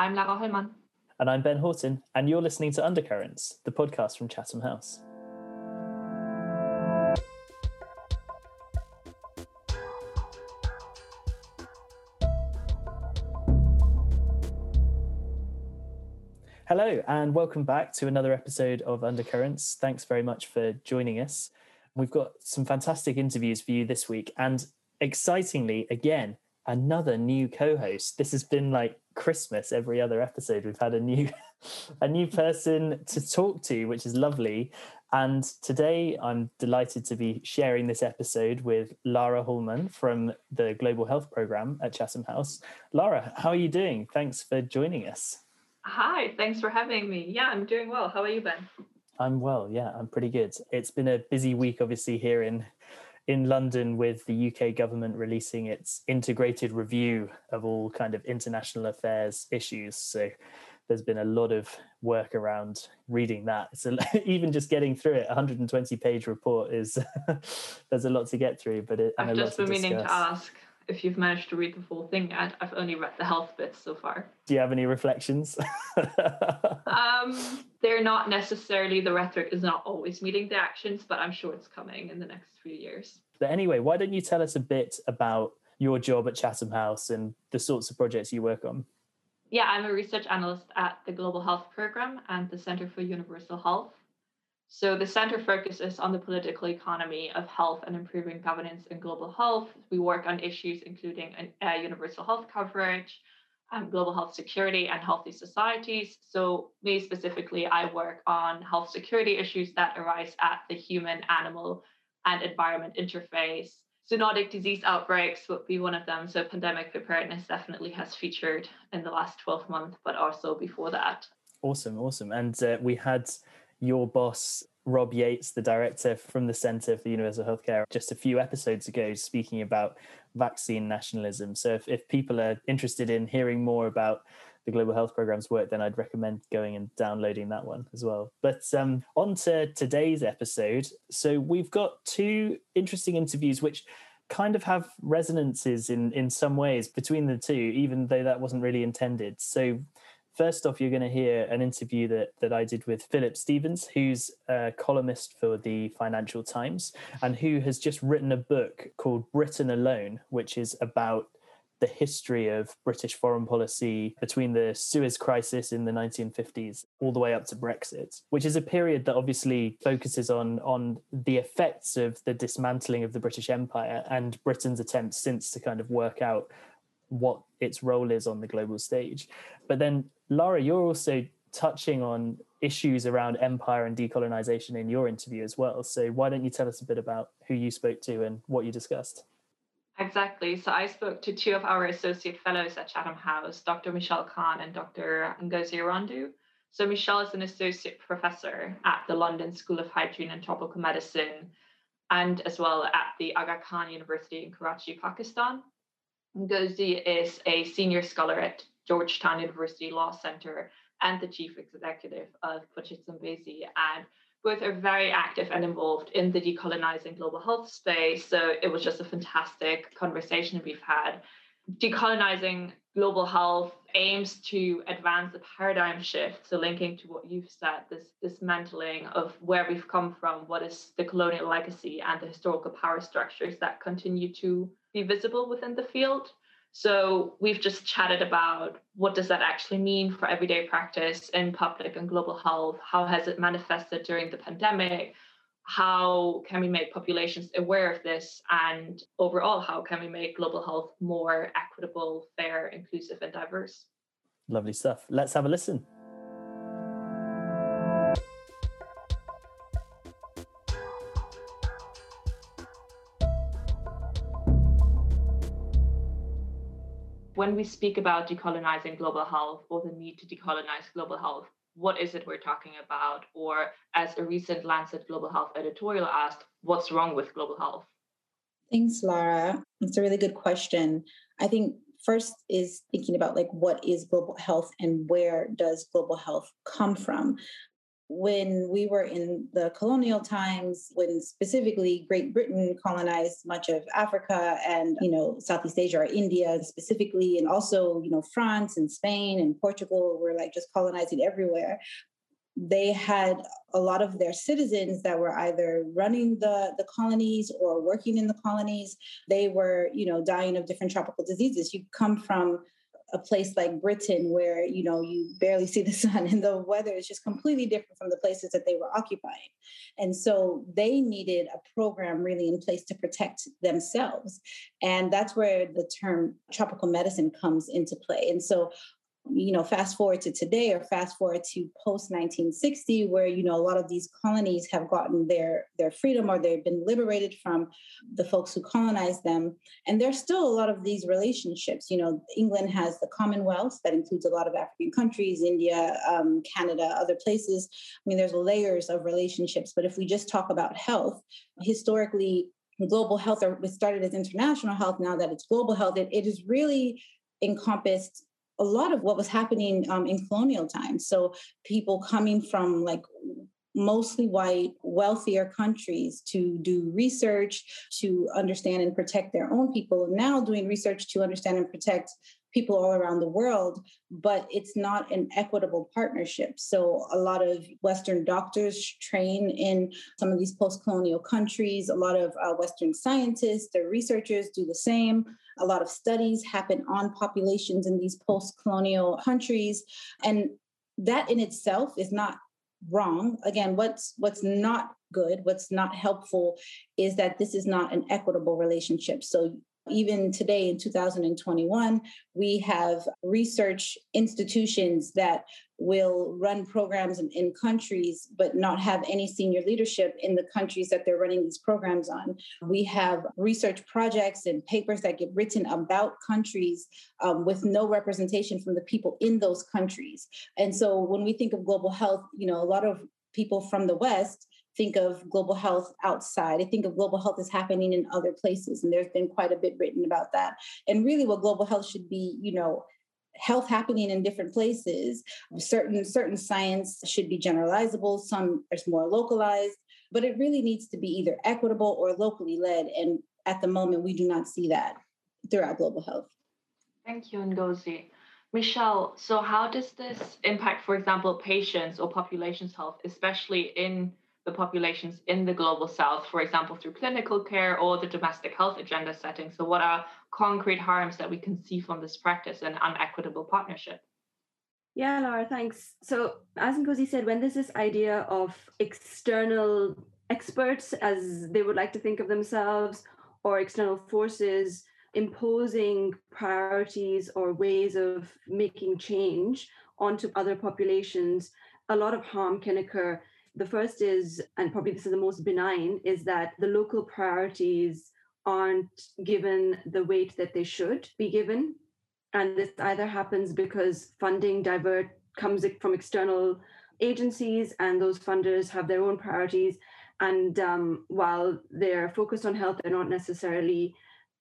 I'm Lara Hollmann. And I'm Ben Horton, and you're listening to Undercurrents, the podcast from Chatham House. Hello, and welcome back to another episode of Undercurrents. Thanks very much for joining us. We've got some fantastic interviews for you this week, and excitingly, again, another new co-host. This has been like Christmas every other episode. We've had a new a new person to talk to, which is lovely. And today I'm delighted to be sharing this episode with Lara Hollmann from the Global Health Program at Chatham House. Lara, how are you doing? Thanks for joining us. Hi, thanks for having me. Yeah, I'm doing well. How are you, Ben? I'm well. Yeah, I'm pretty good. It's been a busy week, obviously, here in in London with the UK government releasing its integrated review of all kind of international affairs issues. So there's been a lot of work around reading that. So even just getting through it, 120 page report is there's a lot to get through. But it, I've just been meaning to ask if you've managed to read the full thing yet. I've only read the health bits so far. Do you have any reflections? um, they're not necessarily the rhetoric is not always meeting the actions, but I'm sure it's coming in the next few years. But anyway, why don't you tell us a bit about your job at Chatham House and the sorts of projects you work on? Yeah, I'm a research analyst at the Global Health Program and the Center for Universal Health. So the center focuses on the political economy of health and improving governance in global health. We work on issues including uh, universal health coverage, um, global health security, and healthy societies. So me specifically, I work on health security issues that arise at the human, animal, and environment interface. Zoonotic disease outbreaks would be one of them. So pandemic preparedness definitely has featured in the last 12 months, but also before that. Awesome, awesome. And uh, we had your boss, Rob Yates, the director from the Centre for Universal Healthcare, just a few episodes ago, speaking about vaccine nationalism. So if, if people are interested in hearing more about the Global Health Program's work, then I'd recommend going and downloading that one as well. But um, on to today's episode. So we've got two interesting interviews which kind of have resonances in in some ways between the two even though that wasn't really intended so First off, you're going to hear an interview that, that I did with Philip Stephens, who's a columnist for the Financial Times and who has just written a book called Britain Alone, which is about the history of British foreign policy between the Suez Crisis in the 1950s all the way up to Brexit, which is a period that obviously focuses on, on the effects of the dismantling of the British Empire and Britain's attempts since to kind of work out what its role is on the global stage. But then, Lara, you're also touching on issues around empire and decolonization in your interview as well. So why don't you tell us a bit about who you spoke to and what you discussed? Exactly. So I spoke to two of our associate fellows at Chatham House, Dr. Mishal Khan and Dr. Ngozi Erondu. So Mishal is an associate professor at the London School of Hygiene and Tropical Medicine and as well at the Aga Khan University in Karachi, Pakistan. Ngozi is a senior scholar at Georgetown University Law Center and the chief executive of Zambezi. And both are very active and involved in the decolonizing global health space. So it was just a fantastic conversation we've had. Decolonizing global health aims to advance the paradigm shift. So linking to what you've said, this dismantling of where we've come from, what is the colonial legacy and the historical power structures that continue to be visible within the field. So we've just chatted about what does that actually mean for everyday practice in public and global health? How has it manifested during the pandemic? How can we make populations aware of this? And overall, how can we make global health more equitable, fair, inclusive, and diverse? Lovely stuff. Let's have a listen. When we speak about decolonizing global health or the need to decolonize global health, what is it we're talking about? Or, as a recent Lancet Global Health editorial asked, what's wrong with global health? Thanks, Lara. It's a really good question. I think first is thinking about like what is global health and where does global health come from when we were in the colonial times when specifically great britain colonized much of africa and you know southeast asia or india specifically and also you know france and spain and portugal were like just colonizing everywhere. They had a lot of their citizens that were either running the, the colonies or working in the colonies. They were you know dying of different tropical diseases. You come from a place like Britain where you know you barely see the sun and the weather is just completely different from the places that they were occupying. And so they needed a program really in place to protect themselves. And that's where the term tropical medicine comes into play. And so you know fast forward to today or fast forward to post 1960 where you know a lot of these colonies have gotten their their freedom or they've been liberated from the folks who colonized them. And there's still a lot of these relationships. You know england has the commonwealth that includes a lot of african countries india um, canada other places. I mean there's layers of relationships. But if we just talk about health historically global health or it started as international health now that it's global health it, it is really encompassed a lot of what was happening um, in colonial times. So people coming from like mostly white, wealthier countries to do research, to understand and protect their own people, and now doing research to understand and protect people all around the world, but it's not an equitable partnership. So, a lot of Western doctors train in some of these post colonial countries, a lot of uh, Western scientists, their researchers do the same. A lot of studies happen on populations in these post colonial countries. And that in itself is not wrong again what's what's not good what's not helpful is that this is not an equitable relationship so even today in 2021, we have research institutions that will run programs in, in, countries but not have any senior leadership in the countries that they're running these programs on. We have research projects and papers that get written about countries um, with no representation from the people in those countries. And so when we think of global health, you know, a lot of people from the West think of global health outside. I think of global health as happening in other places, and there's been quite a bit written about that. And really, what global health should be, you know, health happening in different places. Certain certain science should be generalizable. Some is more localized, but it really needs to be either equitable or locally led. And at the moment, we do not see that throughout global health. Thank you, Ngozi. Mishal, so how does this impact, for example, patients or population's health, especially in the populations in the global south, for example, through clinical care or the domestic health agenda setting? So, what are concrete harms that we can see from this practice and unequitable partnership? Yeah, Lara, thanks. So, as Ngozi said, when there's this idea of external experts, as they would like to think of themselves, or external forces imposing priorities or ways of making change onto other populations, a lot of harm can occur. The first is, and probably this is the most benign, is that the local priorities aren't given the weight that they should be given. And this either happens because funding divert comes from external agencies and those funders have their own priorities. And um, while they're focused on health, they're not necessarily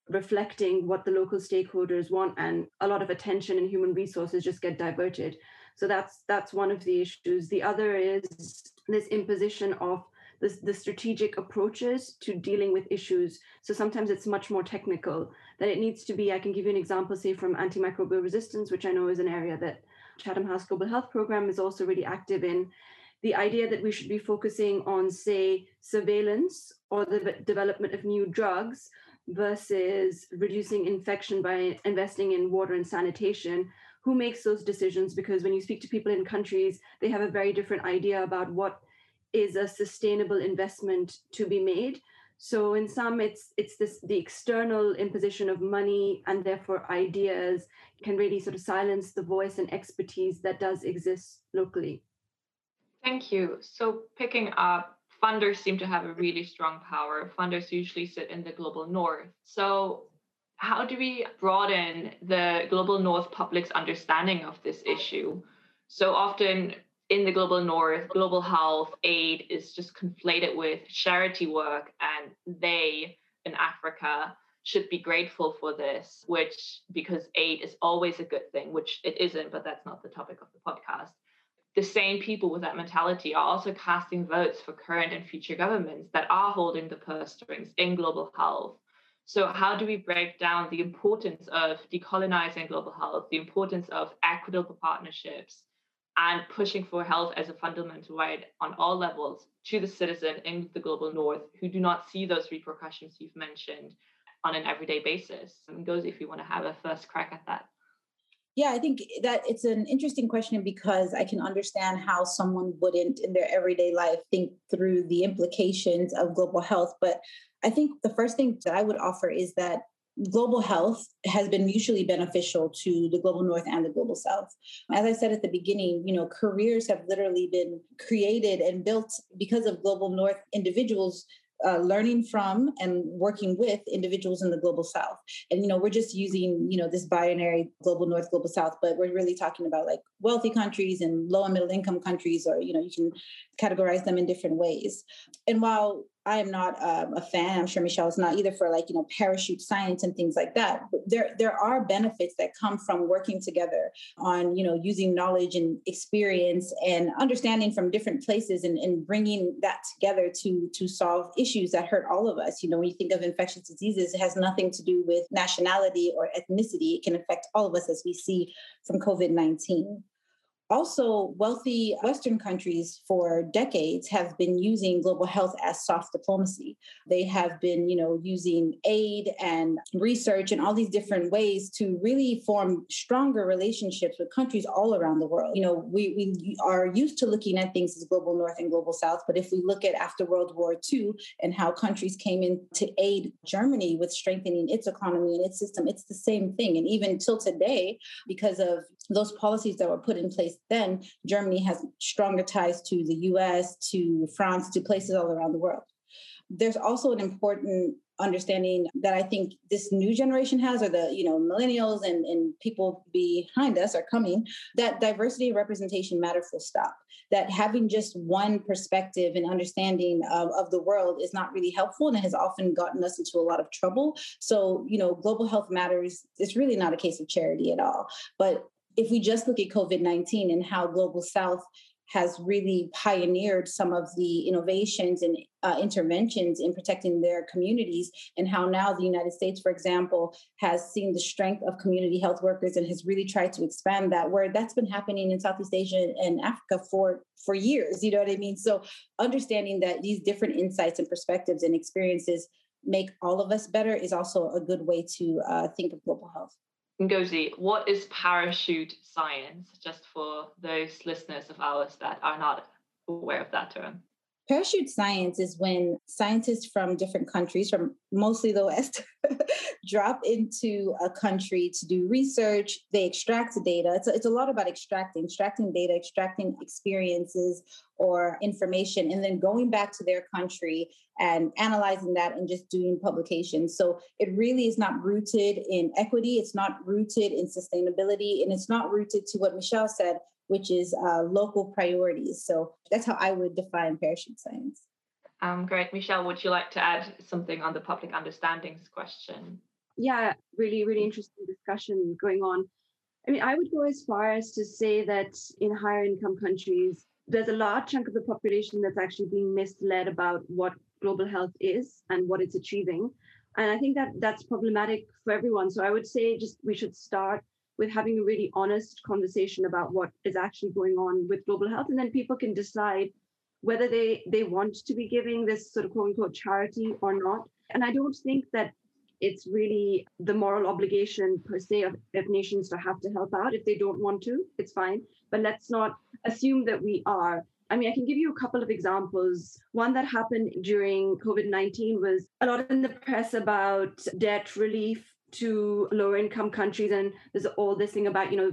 reflecting what the local stakeholders want and a lot of attention and human resources just get diverted so that's that's one of the issues the other is this imposition of the, the strategic approaches to dealing with issues. So sometimes it's much more technical than it needs to be i can give you an example say from antimicrobial resistance which i know is an area that chatham house global health program is also really active in. The idea that we should be focusing on say surveillance or the development of new drugs versus reducing infection by investing in water and sanitation. Who makes those decisions? Because when you speak to people in countries they have a very different idea about what is a sustainable investment to be made. So in some it's it's this the external imposition of money and therefore ideas can really sort of silence the voice and expertise that does exist locally. Thank you. So picking up funders seem to have a really strong power. Funders usually sit in the global north. So, how do we broaden the global north public's understanding of this issue? So often in the global north, global health aid is just conflated with charity work, and they in Africa should be grateful for this, which because aid is always a good thing, which it isn't, but that's not the topic of the podcast the same people with that mentality are also casting votes for current and future governments that are holding the purse strings in global health. So, how do we break down the importance of decolonizing global health, the importance of equitable partnerships, and pushing for health as a fundamental right on all levels to the citizen in the global north who do not see those repercussions you've mentioned on an everyday basis? Ngozi, if you want to have a first crack at that. Yeah, I think that it's an interesting question because I can understand how someone wouldn't in their everyday life think through the implications of global health. But I think the first thing that I would offer is that global health has been mutually beneficial to the global north and the global south as i said at the beginning you know careers have literally been created and built because of global north individuals uh, learning from and working with individuals in the global south. And you know we're just using you know this binary global north global south but we're really talking about like wealthy countries and low and middle income countries or you know you can categorize them in different ways. And while I am not um, a fan. I'm sure Mishal is not either for like you know parachute science and things like that. But there there are benefits that come from working together on you know using knowledge and experience and understanding from different places and, and bringing that together to to solve issues that hurt all of us. You know when you think of infectious diseases, it has nothing to do with nationality or ethnicity. It can affect all of us as we see from COVID nineteen also wealthy western countries for decades have been using global health as soft diplomacy. They have been you know using aid and research and all these different ways to really form stronger relationships with countries all around the world. You know we, we are used to looking at things as global north and global south but if we look at after world war ii and how countries came in to aid germany with strengthening its economy and its system it's the same thing. And even till today because of those policies that were put in place then, Germany has stronger ties to the US, to France, to places all around the world. There's also an important understanding that I think this new generation has, or the you know millennials and, and people behind us are coming, that diversity and representation matter full stop. That having just one perspective and understanding of, of the world is not really helpful and has often gotten us into a lot of trouble. So, you know, global health matters. It's really not a case of charity at all. But if we just look at COVID 19 and how Global South has really pioneered some of the innovations and uh, interventions in protecting their communities, and how now the United States, for example, has seen the strength of community health workers and has really tried to expand that. Where that's been happening in Southeast Asia and Africa for for years, you know what I mean. So understanding that these different insights and perspectives and experiences make all of us better is also a good way to uh, think of global health. Ngozi, what is parachute science, just for those listeners of ours that are not aware of that term? Parachute science is when scientists from different countries, from mostly the West, drop into a country to do research. They extract data. It's a, it's a lot about extracting, extracting data, extracting experiences or information, and then going back to their country and analyzing that and just doing publications. So it really is not rooted in equity. It's not rooted in sustainability, and it's not rooted to what Mishal said, which is uh, local priorities. So that's how I would define parachute science. Um, great. Mishal, would you like to add something on the public understandings question? Yeah, really, really interesting discussion going on. I mean, I would go as far as to say that in higher income countries, there's a large chunk of the population that's actually being misled about what global health is and what it's achieving. And I think that that's problematic for everyone. So I would say just we should start with having a really honest conversation about what is actually going on with global health. And then people can decide whether they they want to be giving this sort of quote unquote charity or not. And i don't think that it's really the moral obligation per se of, of nations to have to help out. If they don't want to it's fine. But let's not assume that we are. I mean, I can give you a couple of examples. One that happened during COVID 19 was a lot in the press about debt relief to lower income countries and there's all this thing about you know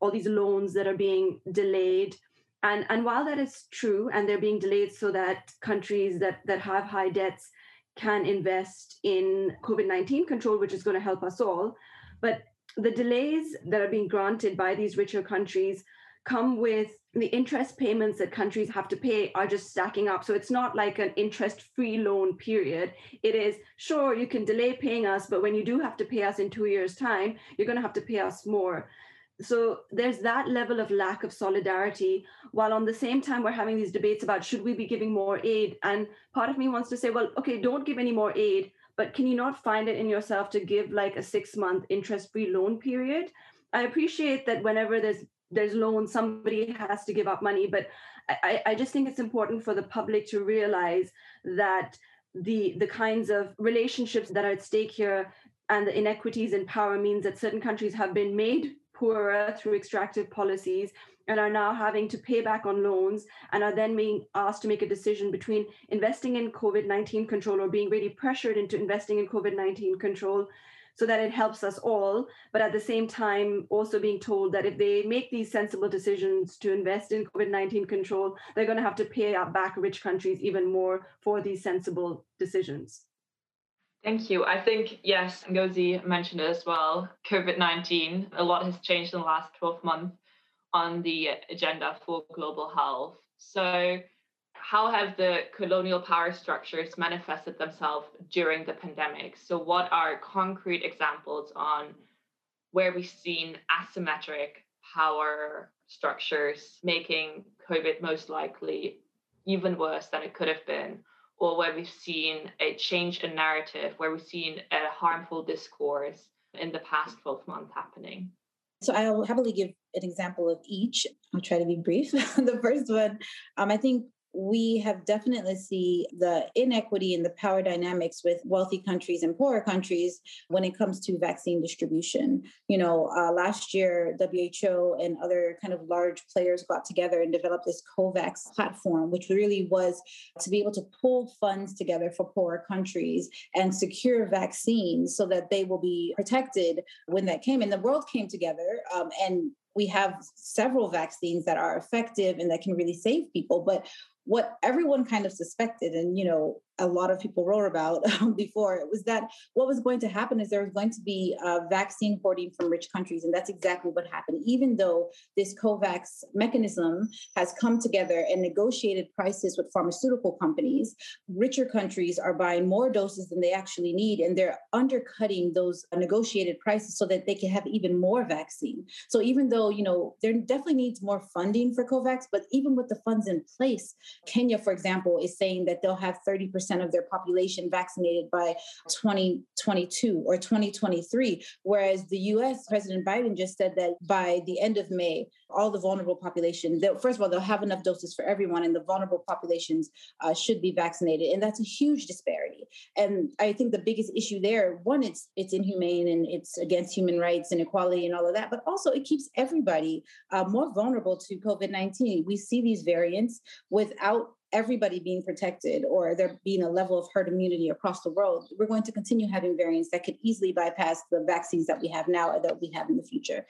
all these loans that are being delayed. And and while that is true and they're being delayed so that countries that that have high debts can invest in covid-19 control which is going to help us all but the delays that are being granted by these richer countries come with the interest payments that countries have to pay are just stacking up. So it's not like an interest free loan period. It is sure you can delay paying us, but when you do have to pay us in two years' time, you're going to have to pay us more. So there's that level of lack of solidarity, while on the same time, we're having these debates about should we be giving more aid? And part of me wants to say, well, okay, don't give any more aid, but can you not find it in yourself to give like a six month interest free loan period? I appreciate that whenever there's there's loans, somebody has to give up money, but I, I just think it's important for the public to realize that the the kinds of relationships that are at stake here and the inequities in power means that certain countries have been made poorer through extractive policies and are now having to pay back on loans and are then being asked to make a decision between investing in COVID 19 control or being really pressured into investing in COVID 19 control so that it helps us all. But at the same time, also being told that if they make these sensible decisions to invest in COVID 19 control, they're going to have to pay back rich countries even more for these sensible decisions. Thank you. I think, yes, Ngozi mentioned it as well. COVID 19, a lot has changed in the last 12 months on the agenda for global health. So, how have the colonial power structures manifested themselves during the pandemic? So, what are concrete examples on where we've seen asymmetric power structures making COVID most likely even worse than it could have been? or where we've seen a change in narrative, where we've seen a harmful discourse in the past 12 months happening? So I'll happily give an example of each. I'll try to be brief. the first one, um, I think we have definitely see the inequity in the power dynamics with wealthy countries and poorer countries when it comes to vaccine distribution. You know, uh, last year WHO and other kind of large players got together and developed this COVAX platform, which really was to be able to pull funds together for poorer countries and secure vaccines so that they will be protected when that came. And the world came together um, and we have several vaccines that are effective and that can really save people but what everyone kind of suspected and you know a lot of people wrote about before it was that what was going to happen is there was going to be uh, vaccine hoarding from rich countries and that's exactly what happened. Even though this covax mechanism has come together and negotiated prices with pharmaceutical companies richer countries are buying more doses than they actually need and they're undercutting those negotiated prices so that they can have even more vaccine. So even though you know there definitely needs more funding for covax but even with the funds in place kenya for example is saying that they'll have 30% of their population vaccinated by 2022 or 2023. Whereas the US, President Biden just said that by the end of May, all the vulnerable population, first of all, they'll have enough doses for everyone, and the vulnerable populations uh, should be vaccinated. And that's a huge disparity. And I think the biggest issue there, one, it's it's inhumane and it's against human rights and equality and all of that, but also it keeps everybody uh, more vulnerable to COVID 19. We see these variants without everybody being protected or there being a level of herd immunity across the world, we're going to continue having variants that could easily bypass the vaccines that we have now or that we have in the future.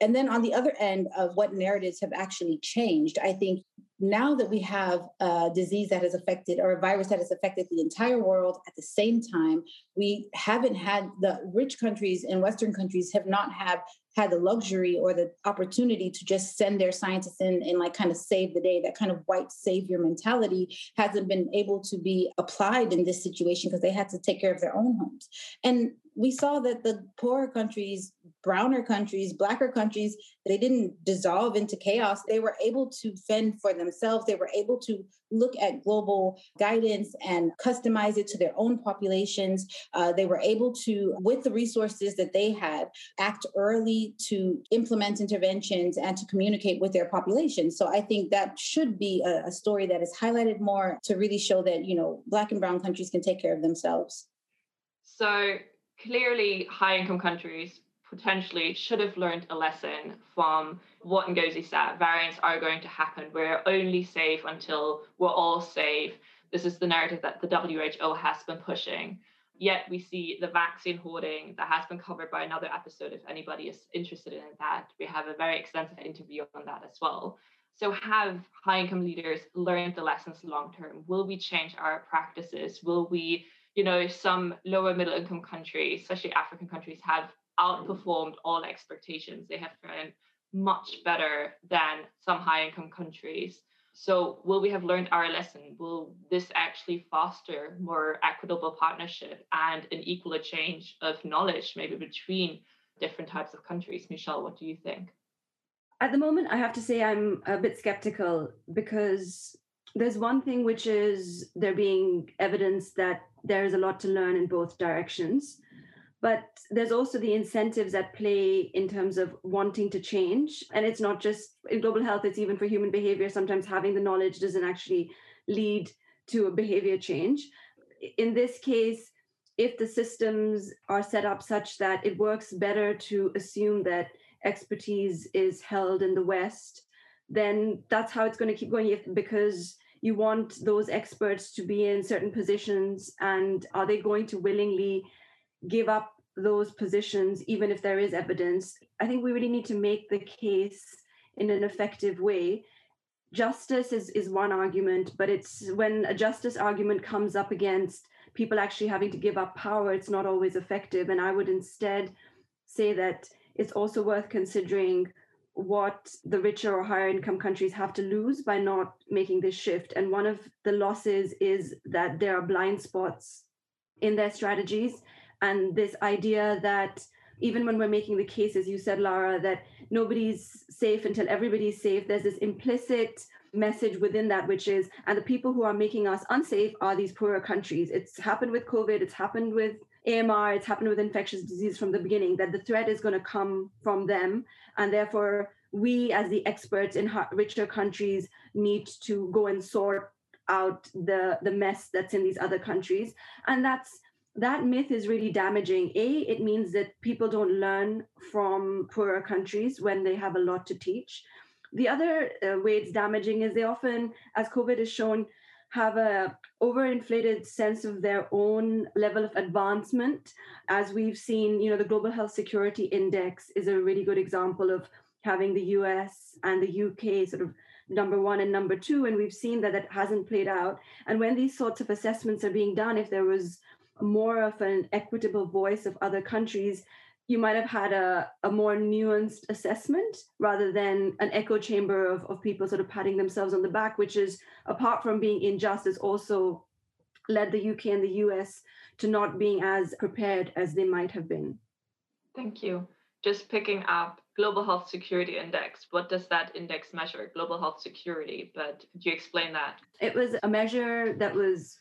And then on the other end of what narratives have actually changed, I think now that we have a disease that has affected or a virus that has affected the entire world at the same time, we haven't had the rich countries and Western countries have not have had the luxury or the opportunity to just send their scientists in and like kind of save the day. That kind of white savior mentality hasn't been able to be applied in this situation because they had to take care of their own homes. And we saw that the poorer countries browner countries blacker countries they didn't dissolve into chaos. They were able to fend for themselves. They were able to look at global guidance and customize it to their own populations. Uh, they were able to with the resources that they had act early to implement interventions and to communicate with their population. So i think that should be a, a story that is highlighted more to really show that you know black and brown countries can take care of themselves. So clearly high income countries potentially should have learned a lesson from what Ngozi said. Variants are going to happen. We're only safe until we're all safe. This is the narrative that the WHO has been pushing. Yet we see the vaccine hoarding that has been covered by another episode. If anybody is interested in that, we have a very extensive interview on that as well. So, have high income leaders learned the lessons long term? Will we change our practices? Will we you know, some lower middle income countries, especially African countries, have mm. outperformed all expectations. They have fared much better than some high income countries. So, will we have learned our lesson? Will this actually foster more equitable partnership and an equal exchange of knowledge, maybe between different types of countries. Mishal, what do you think? At the moment, I have to say I'm a bit skeptical because there's one thing which is there being evidence that there is a lot to learn in both directions. But there's also the incentives at play in terms of wanting to change. And it's not just in global health, it's even for human behavior. Sometimes having the knowledge doesn't actually lead to a behavior change. In this case, if the systems are set up such that it works better to assume that expertise is held in the West, then that's how it's going to keep going. Because you want those experts to be in certain positions, and are they going to willingly give up those positions, even if there is evidence? I think we really need to make the case in an effective way. Justice is, is one argument, but it's when a justice argument comes up against people actually having to give up power, it's not always effective. And I would instead say that it's also worth considering what the richer or higher income countries have to lose by not making this shift. And one of the losses is that there are blind spots in their strategies. And this idea that even when we're making the case, as you said, Lara, that nobody's safe until everybody's safe, there's this implicit message within that, which is, and the people who are making us unsafe are these poorer countries. It's happened with COVID, it's happened with AMR, it's happened with infectious disease from the beginning, that the threat is going to come from them. And therefore, we as the experts in richer countries need to go and sort out the, the mess that's in these other countries. And that's that myth is really damaging. A, it means that people don't learn from poorer countries when they have a lot to teach. The other uh, way it's damaging is they often, as COVID has shown, have a overinflated sense of their own level of advancement. As we've seen you know the global health security index is a really good example of having the us and the uk sort of number one and number two and we've seen that that hasn't played out. And when these sorts of assessments are being done if there was more of an equitable voice of other countries you might have had a, a more nuanced assessment rather than an echo chamber of, of people sort of patting themselves on the back, which is apart from being injustice, also led the UK and the US to not being as prepared as they might have been. Thank you. Just picking up Global Health Security Index, what does that index measure? Global health security, but could you explain that? It was a measure that was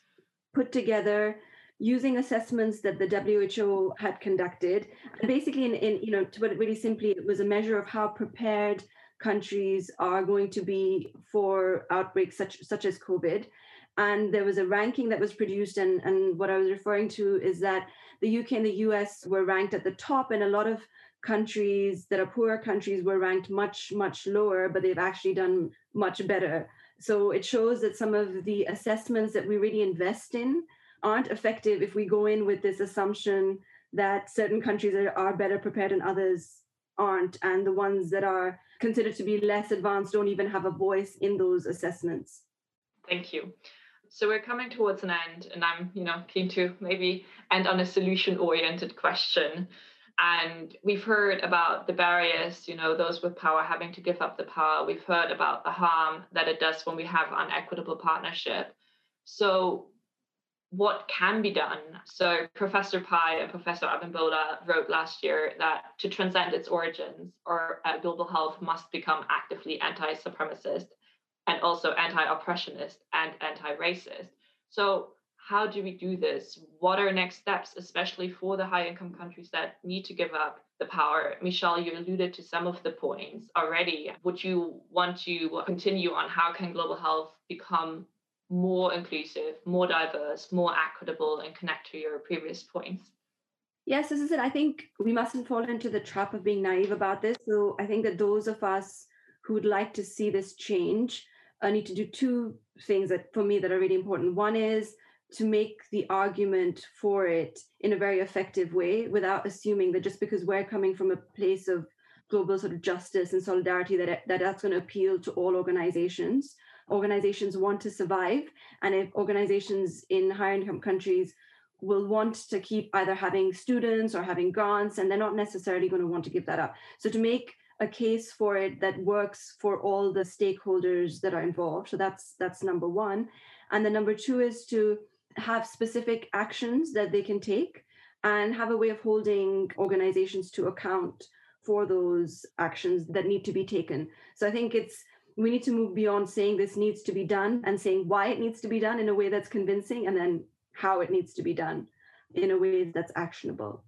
put together using assessments that the WHO had conducted. And basically, in, in you know, to put it really simply, it was a measure of how prepared countries are going to be for outbreaks such such as COVID. And there was a ranking that was produced, and, and what I was referring to is that the UK and the US were ranked at the top, and a lot of countries that are poorer countries were ranked much, much lower, but they've actually done much better. So it shows that some of the assessments that we really invest in aren't effective if we go in with this assumption that certain countries are, are better prepared and others aren't and the ones that are considered to be less advanced don't even have a voice in those assessments. Thank you. So we're coming towards an end and i'm you know keen to maybe end on a solution oriented question. And we've heard about the barriers you know those with power having to give up the power. We've heard about the harm that it does when we have unequitable partnership. So what can be done. So Professor Pai and Professor Abimbola wrote last year that to transcend its origins, or uh, global health must become actively anti-supremacist and also anti-oppressionist and anti-racist. So how do we do this? What are next steps, especially for the high-income countries that need to give up the power? Mishal, you alluded to some of the points already. Would you want to continue on how can global health become more inclusive, more diverse, more equitable, and connect to your previous points. Yes, this is it. I think we mustn't fall into the trap of being naive about this. So I think that those of us who would like to see this change uh, need to do two things that for me that are really important. One is to make the argument for it in a very effective way without assuming that just because we're coming from a place of global sort of justice and solidarity that, that that's going to appeal to all organizations organizations want to survive and if organizations in higher income countries will want to keep either having students or having grants and they're not necessarily going to want to give that up so to make a case for it that works for all the stakeholders that are involved so that's that's number one and the number two is to have specific actions that they can take and have a way of holding organizations to account for those actions that need to be taken. So I think it's we need to move beyond saying this needs to be done and saying why it needs to be done in a way that's convincing and then how it needs to be done in a way that's actionable.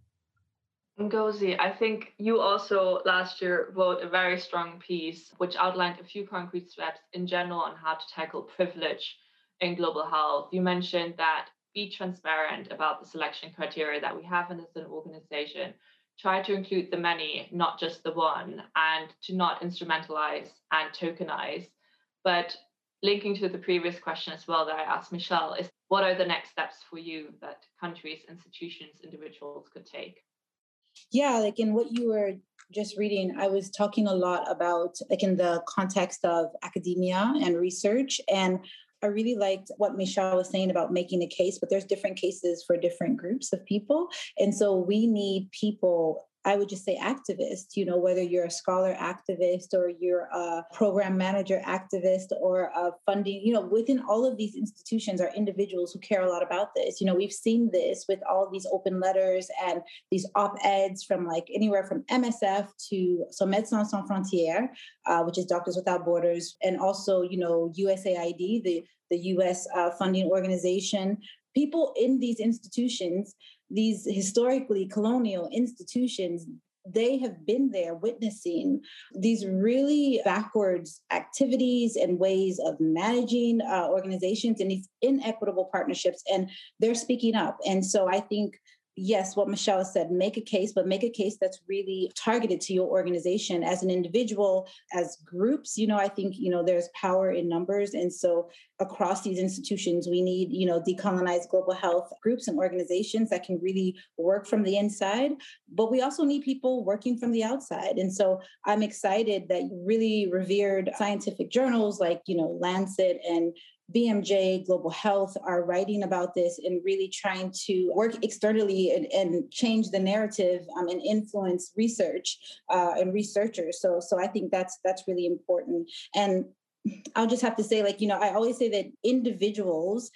Ngozi, I think you also last year wrote a very strong piece which outlined a few concrete steps in general on how to tackle privilege in global health. You mentioned that be transparent about the selection criteria that we have in as an organization. Try to include the many, not just the one, and to not instrumentalize and tokenize. But linking to the previous question as well that I asked Mishal is what are the next steps for you that countries, institutions, individuals could take? Yeah, like in what you were just reading, I was talking a lot about, like, in the context of academia and research. And I really liked what Mishal was saying about making a case, but there's different cases for different groups of people. And so we need people I would just say activist, you know, whether you're a scholar activist or you're a program manager activist or a funding, you know, within all of these institutions are individuals who care a lot about this. You know, we've seen this with all these open letters and these op-eds from like anywhere from MSF to so Médecins Sans Frontières, uh, which is Doctors Without Borders, and also, you know, USAID, the, the US uh, funding organization. People in these institutions these historically colonial institutions they have been there witnessing these really backwards activities and ways of managing uh, organizations and these inequitable partnerships and they're speaking up. And so i think yes, what Mishal said, make a case, but make a case that's really targeted to your organization as an individual, as groups. You know, I think, you know, there's power in numbers. And so across these institutions, we need, you know, decolonized global health groups and organizations that can really work from the inside. But we also need people working from the outside. And so I'm excited that really revered scientific journals like, you know, Lancet and BMJ Global Health are writing about this and really trying to work externally and, and change the narrative um, and influence research uh, and researchers. So, so I think that's that's really important. And I'll just have to say, like you know, I always say that individuals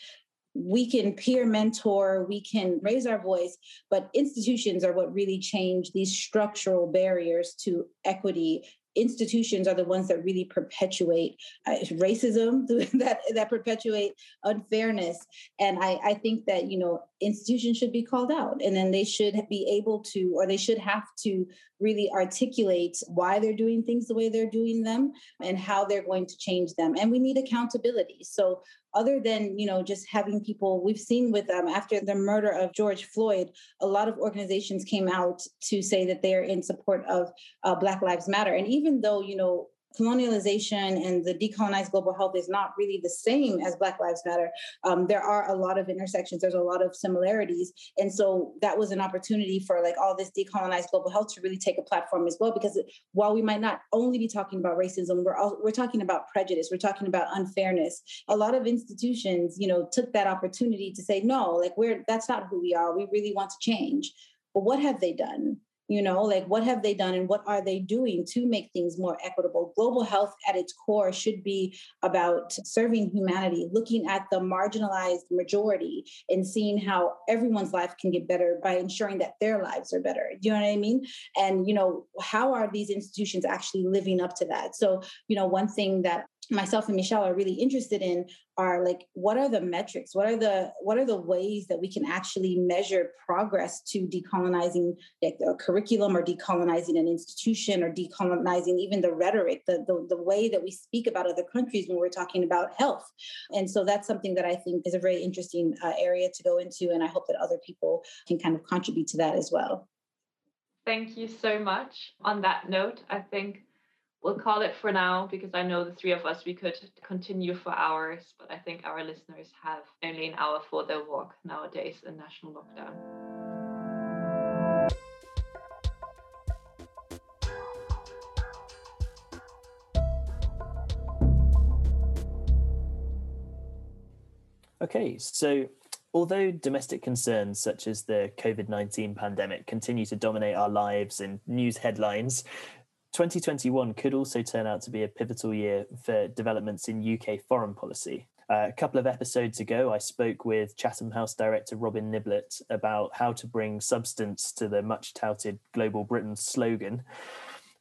we can peer mentor, we can raise our voice, but institutions are what really change these structural barriers to equity institutions are the ones that really perpetuate uh, racism that that perpetuate unfairness. And I, I think that you know institutions should be called out and then they should be able to or they should have to really articulate why they're doing things the way they're doing them and how they're going to change them. And we need accountability. So other than you know just having people we've seen with them um, after the murder of george floyd a lot of organizations came out to say that they are in support of uh, black lives matter. And even though you know colonialization and the decolonized global health is not really the same as Black Lives Matter. Um, there are a lot of intersections, there's a lot of similarities. And so that was an opportunity for like all this decolonized global health to really take a platform as well. Because while we might not only be talking about racism, we're all, we're talking about prejudice, we're talking about unfairness. A lot of institutions, you know, took that opportunity to say, no, like we're that's not who we are. We really want to change. But what have they done? You know like what have they done and what are they doing to make things more equitable? Global health at its core should be about serving humanity looking at the marginalized majority and seeing how everyone's life can get better by ensuring that their lives are better. You know what i mean? And you know how are these institutions actually living up to that? So you know one thing that myself and Mishal are really interested in are like what are the metrics? What are the what are the ways that we can actually measure progress to decolonizing like a curriculum or decolonizing an institution or decolonizing even the rhetoric the, the, the way that we speak about other countries when we're talking about health? And so that's something that i think is a very interesting uh, area to go into and i hope that other people can kind of contribute to that as well. Thank you so much. On that note i think we'll call it for now because I know the three of us, we could continue for hours, but I think our listeners have only an hour for their walk nowadays in national lockdown. Okay, so although domestic concerns such as the COVID 19 pandemic continue to dominate our lives and news headlines, 2021 could also turn out to be a pivotal year for developments in UK foreign policy. Uh, a couple of episodes ago, I spoke with Chatham House director Robin Niblett about how to bring substance to the much touted Global Britain slogan.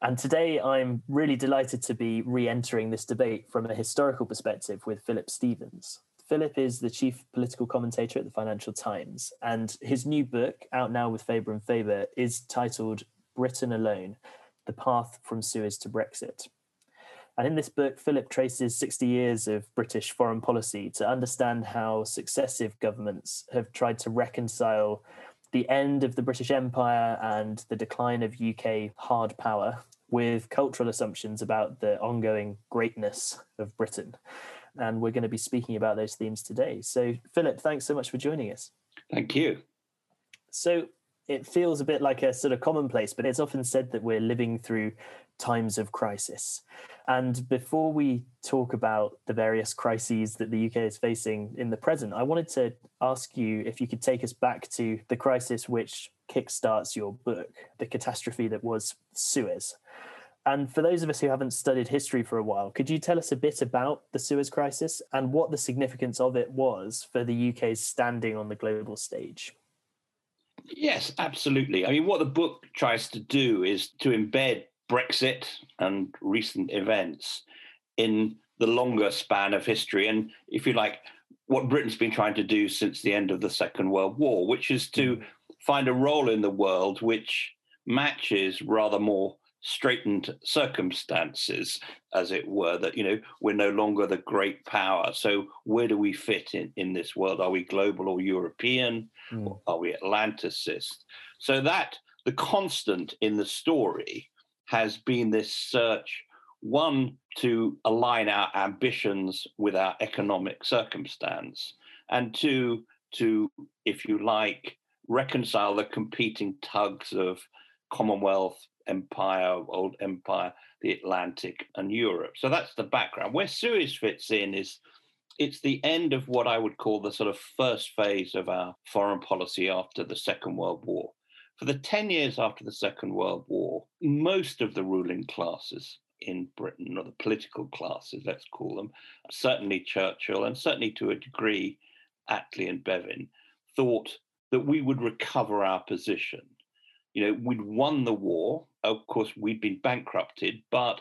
And today I'm really delighted to be re entering this debate from a historical perspective with Philip Stephens. Philip is the chief political commentator at the Financial Times, and his new book, out now with Faber and Faber, is titled Britain Alone The Path from Suez to Brexit. And in this book, Philip traces 60 years of British foreign policy to understand how successive governments have tried to reconcile the end of the British Empire and the decline of UK hard power with cultural assumptions about the ongoing greatness of Britain. And we're going to be speaking about those themes today. So, Philip, thanks so much for joining us. Thank you. So, it feels a bit like a sort of commonplace, but it's often said that we're living through times of crisis. And before we talk about the various crises that the UK is facing in the present, I wanted to ask you if you could take us back to the crisis which kickstarts your book, the catastrophe that was Suez. And for those of us who haven't studied history for a while, could you tell us a bit about the Suez Crisis and what the significance of it was for the UK's standing on the global stage? Yes, absolutely. I mean, what the book tries to do is to embed Brexit and recent events in the longer span of history. And if you like, what Britain's been trying to do since the end of the Second World War, which is to mm. find a role in the world which matches rather more straitened circumstances, as it were, that, you know, we're no longer the great power. So where do we fit in, in this world? Are we global or European? Mm. Are we Atlanticist? So that the constant in the story has been this search one to align our ambitions with our economic circumstance and two to if you like reconcile the competing tugs of commonwealth empire old empire the atlantic and europe so that's the background where suez fits in is it's the end of what i would call the sort of first phase of our foreign policy after the second world war for the 10 years after the Second World War, most of the ruling classes in Britain, or the political classes, let's call them, certainly Churchill and certainly to a degree Attlee and Bevin, thought that we would recover our position. You know, we'd won the war. Of course, we'd been bankrupted, but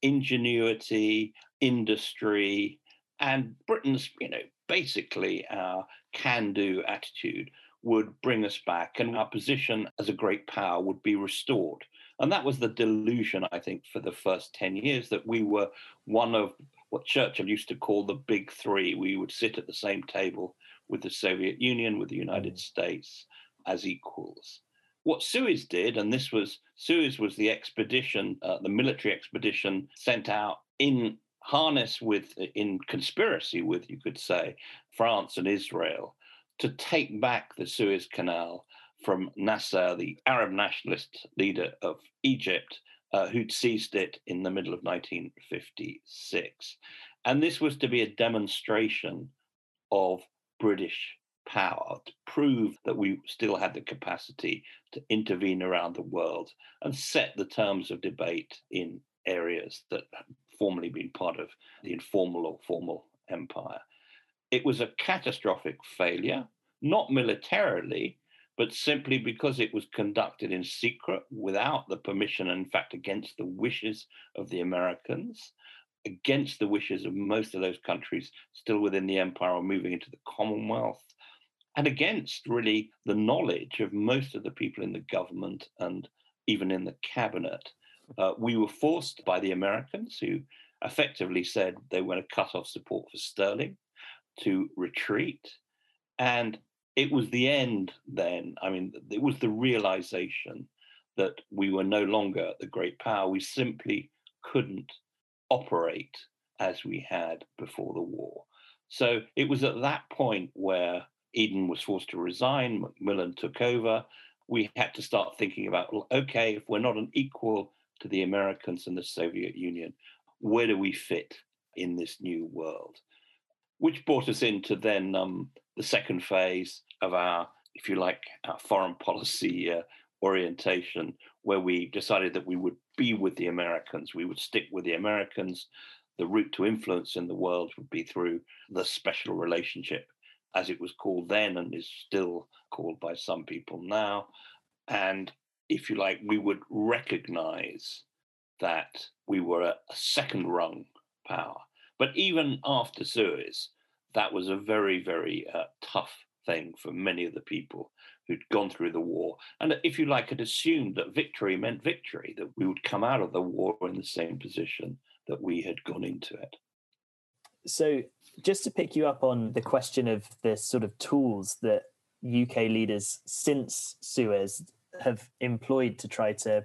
ingenuity, industry, and Britain's, you know, basically our can do attitude would bring us back and our position as a great power would be restored. And that was the delusion, I think, for the first 10 years that we were one of what Churchill used to call the big three. We would sit at the same table with the Soviet Union, with the United mm. States as equals. What Suez did, and this was Suez was the expedition, uh, the military expedition sent out in harness with, in conspiracy with, you could say, France and Israel to take back the Suez Canal from Nasser, the Arab nationalist leader of Egypt, uh, who'd seized it in the middle of 1956. And this was to be a demonstration of British power to prove that we still had the capacity to intervene around the world and set the terms of debate in areas that formerly been part of the informal or formal empire. It was a catastrophic failure, not militarily, but simply because it was conducted in secret without the permission, in fact, against the wishes of the Americans, against the wishes of most of those countries still within the empire or moving into the Commonwealth, and against really the knowledge of most of the people in the government and even in the cabinet. Uh, we were forced by the Americans, who effectively said they were going to cut off support for sterling to retreat. And it was the end then. I mean, it was the realization that we were no longer the great power. We simply couldn't operate as we had before the war. So it was at that point where Eden was forced to resign, Macmillan took over. We had to start thinking about, well, okay, if we're not an equal to the Americans and the Soviet Union, where do we fit in this new world? Which brought us into then um, the second phase of our, if you like, our foreign policy uh, orientation, where we decided that we would be with the Americans, we would stick with the Americans. the route to influence in the world would be through the special relationship, as it was called then and is still called by some people now. And if you like, we would recognize that we were a, second rung power. But even after Suez, that was a very, very uh, tough thing for many of the people who'd gone through the war. And if you like, had assumed that victory meant victory, that we would come out of the war in the same position that we had gone into it. So, just to pick you up on the question of the sort of tools that UK leaders since Suez have employed to try to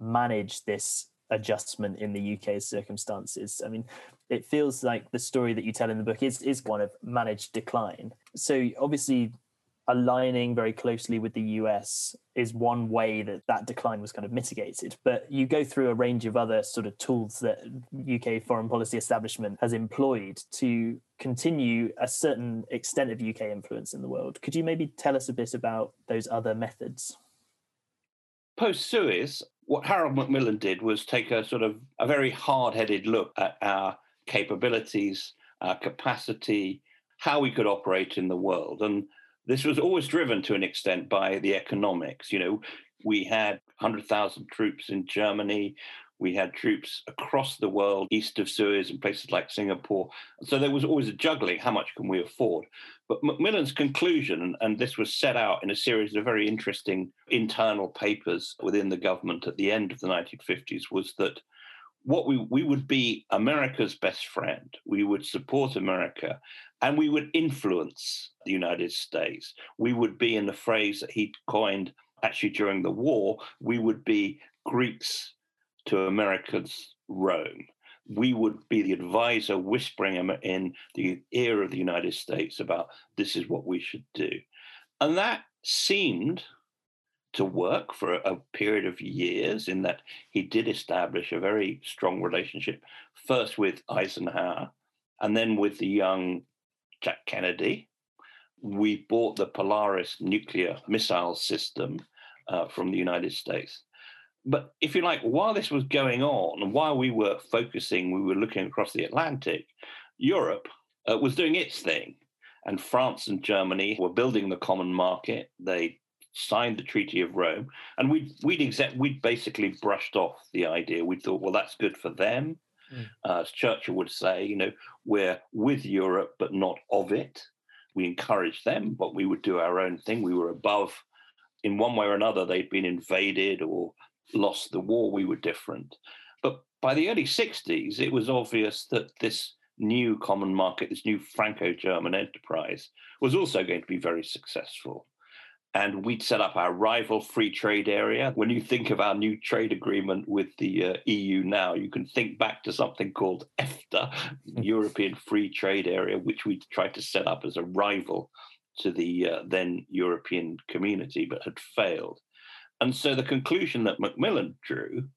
manage this adjustment in the UK's circumstances. I mean, it feels like the story that you tell in the book is is one of managed decline. So obviously aligning very closely with the US is one way that that decline was kind of mitigated. But you go through a range of other sort of tools that UK foreign policy establishment has employed to continue a certain extent of UK influence in the world. Could you maybe tell us a bit about those other methods? Post Suez, what Harold Macmillan did was take a sort of a very hard headed look at our capabilities, our capacity, how we could operate in the world. And this was always driven to an extent by the economics. You know, we had 100,000 troops in Germany. We had troops across the world, east of Suez and places like Singapore. So there was always a juggling how much can we afford? But Macmillan's conclusion, and, this was set out in a series of very interesting internal papers within the government at the end of the 1950s, was that what we, we would be America's best friend. We would support America and we would influence the United States. We would be, in the phrase that he coined actually during the war, we would be Greeks to America's Rome. We would be the advisor whispering in the ear of the United States about this is what we should do. And that seemed to work for a, period of years in that he did establish a very strong relationship, first with Eisenhower and then with the young Jack Kennedy. We bought the Polaris nuclear missile system uh, from the United States. But if you like, while this was going on, while we were focusing, we were looking across the Atlantic, Europe uh, was doing its thing. And France and Germany were building the common market. They signed the Treaty of Rome, and we'd we'd exact we'd basically brushed off the idea. We thought, well, that's good for them. Mm. Uh, as Churchill would say, you know, we're with Europe but not of it. We encouraged them, but we would do our own thing. We were above, in one way or another, they'd been invaded or lost the war. We were different. But by the early 60s, it was obvious that this new common market, this new Franco German enterprise, was also going to be very successful and we'd set up our rival free trade area. When you think of our new trade agreement with the uh, EU now, you can think back to something called EFTA, hmm. European Free Trade Area, which we tried to set up as a rival to the uh, then European community, but had failed. And so the conclusion that Macmillan drew,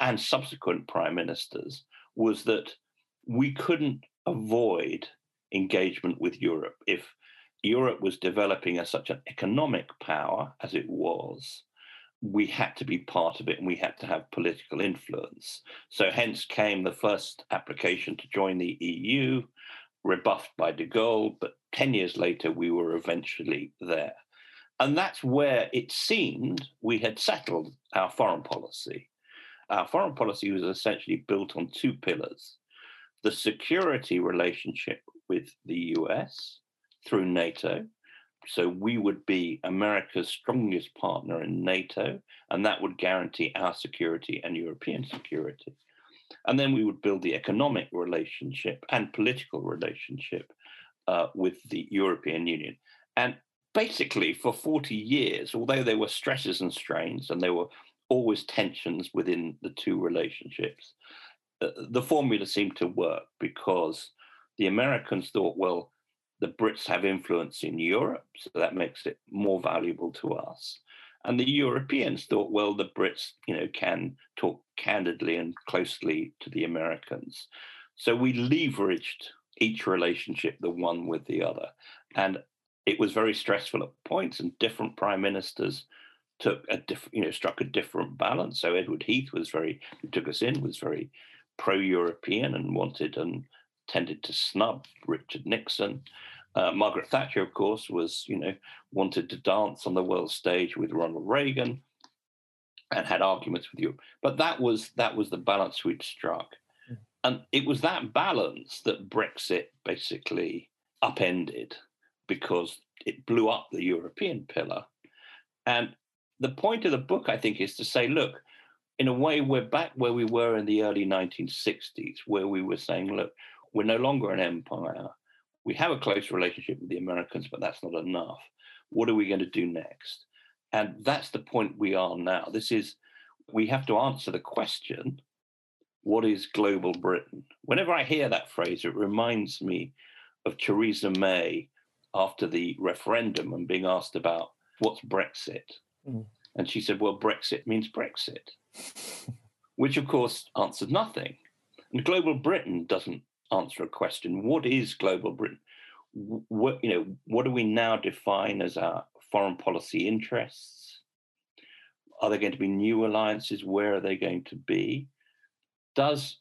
and subsequent prime ministers, was that we couldn't avoid engagement with Europe if Europe was developing as such an economic power as it was, we had to be part of it and we had to have political influence. So, hence came the first application to join the EU, rebuffed by de Gaulle, but 10 years later, we were eventually there. And that's where it seemed we had settled our foreign policy. Our foreign policy was essentially built on two pillars the security relationship with the US through NATO. So we would be America's strongest partner in NATO, and that would guarantee our security and European security. And then we would build the economic relationship and political relationship uh, with the European Union. And basically, for 40 years, although there were stresses and strains and there were always tensions within the two relationships, uh, the formula seemed to work because the Americans thought, well, the Brits have influence in Europe, so that makes it more valuable to us. And the Europeans thought, well, the Brits, you know, can talk candidly and closely to the Americans. So we leveraged each relationship, the one with the other. And it was very stressful at points, and different prime ministers took a different, you know, struck a different balance. So Edward Heath was very, who took us in, was very pro European and wanted and tended to snub Richard Nixon. Uh, Margaret Thatcher, of course, was, you know, wanted to dance on the world stage with Ronald Reagan and had arguments with Europe. But that was that was the balance we'd struck. Mm. And it was that balance that Brexit basically upended because it blew up the European pillar. And the point of the book, I think, is to say, look, in a way, we're back where we were in the early 1960s, where we were saying, look, we're no longer an empire. We have a close relationship with the Americans, but that's not enough. What are we going to do next? And that's the point we are now. This is, we have to answer the question what is global Britain? Whenever I hear that phrase, it reminds me of Theresa May after the referendum and being asked about what's Brexit. Mm. And she said, well, Brexit means Brexit, which of course answered nothing. And global Britain doesn't answer a question. What is global Britain? What, you know, what do we now define as our foreign policy interests? Are there going to be new alliances? Where are they going to be? Does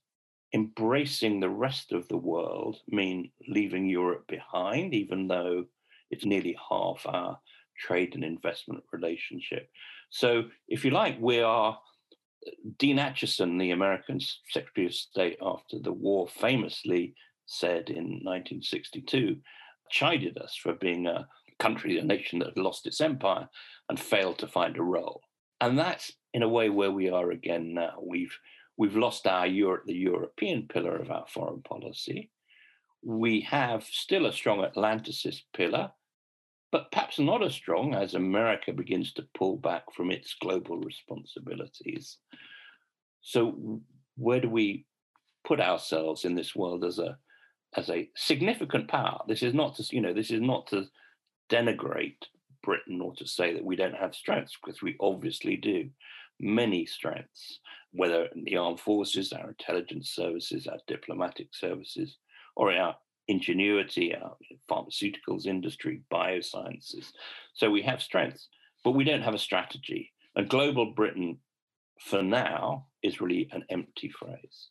embracing the rest of the world mean leaving Europe behind, even though it's nearly half our trade and investment relationship? So, if you like, we are. Uh, Dean Acheson, the American Secretary of State after the war, famously said in 1962, chided us for being a country, a nation that had lost its empire and failed to find a role. And that's in a way where we are again now. We've we've lost our Europe, the European pillar of our foreign policy. We have still a strong Atlanticist pillar, but perhaps not as strong as America begins to pull back from its global responsibilities. So where do we put ourselves in this world as a as a significant power? This is not to you know this is not to denigrate Britain or to say that we don't have strengths, because we obviously do. Many strengths, whether in the armed forces, our intelligence services, our diplomatic services, or our ingenuity, our pharmaceuticals industry, biosciences. So we have strengths, but we don't have a strategy. And global Britain, for now, is really an empty phrase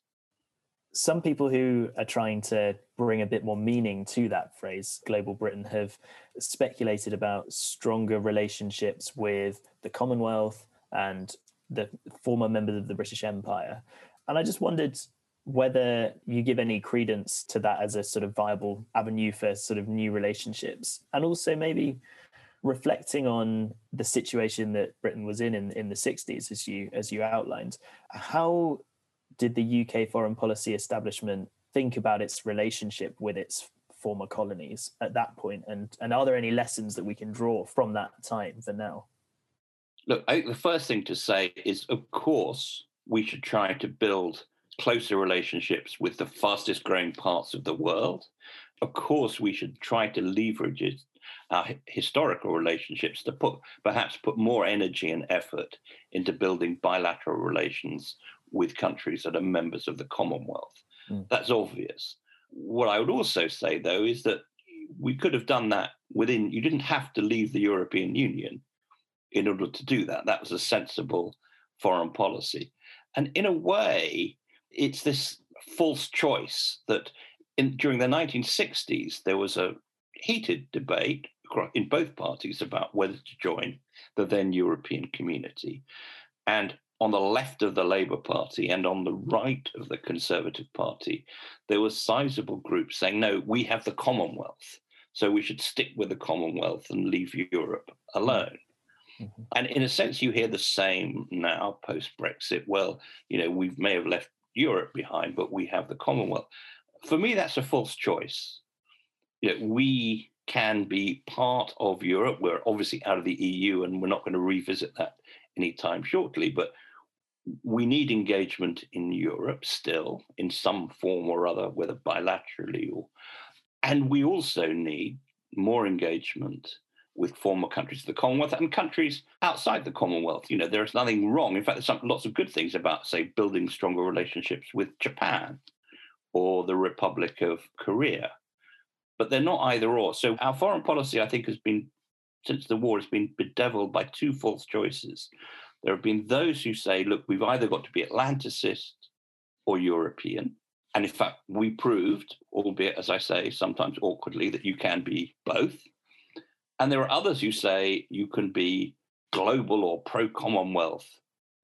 some people who are trying to bring a bit more meaning to that phrase, global Britain, have speculated about stronger relationships with the Commonwealth and the former members of the British Empire. And I just wondered whether you give any credence to that as a sort of viable avenue for sort of new relationships. And also maybe reflecting on the situation that Britain was in, in in the 60s as you as you outlined how did the UK foreign policy establishment think about its relationship with its former colonies at that point and and are there any lessons that we can draw from that time for now look I think the first thing to say is of course we should try to build closer relationships with the fastest growing parts of the world of course we should try to leverage it, our historical relationships to put perhaps put more energy and effort into building bilateral relations with countries that are members of the Commonwealth. Mm. That's obvious. What I would also say, though, is that we could have done that within, you didn't have to leave the European Union in order to do that. That was a sensible foreign policy. And in a way, it's this false choice that in, during the 1960s, there was a heated debate in both parties about whether to join the then European community. And on the left of the Labour Party and on the right of the Conservative Party, there were sizable groups saying, no, we have the Commonwealth. So we should stick with the Commonwealth and leave Europe alone. Mm-hmm. And in a sense, you hear the same now post Brexit. Well, you know, we may have left Europe behind, but we have the Commonwealth. For me, that's a false choice. You know, we can be part of Europe. We're obviously out of the EU and we're not going to revisit that anytime shortly, but we need engagement in Europe still in some form or other, whether bilaterally or, and we also need more engagement with former countries of the Commonwealth and countries outside the Commonwealth. You know, there's nothing wrong. In fact, there's some, lots of good things about, say, building stronger relationships with Japan or the Republic of Korea. But they're not either or. So our foreign policy, I think, has been, since the war, has been bedeviled by two false choices. There have been those who say, look, we've either got to be Atlanticist or European. And in fact, we proved, albeit as I say, sometimes awkwardly, that you can be both. And there are others who say you can be global or pro Commonwealth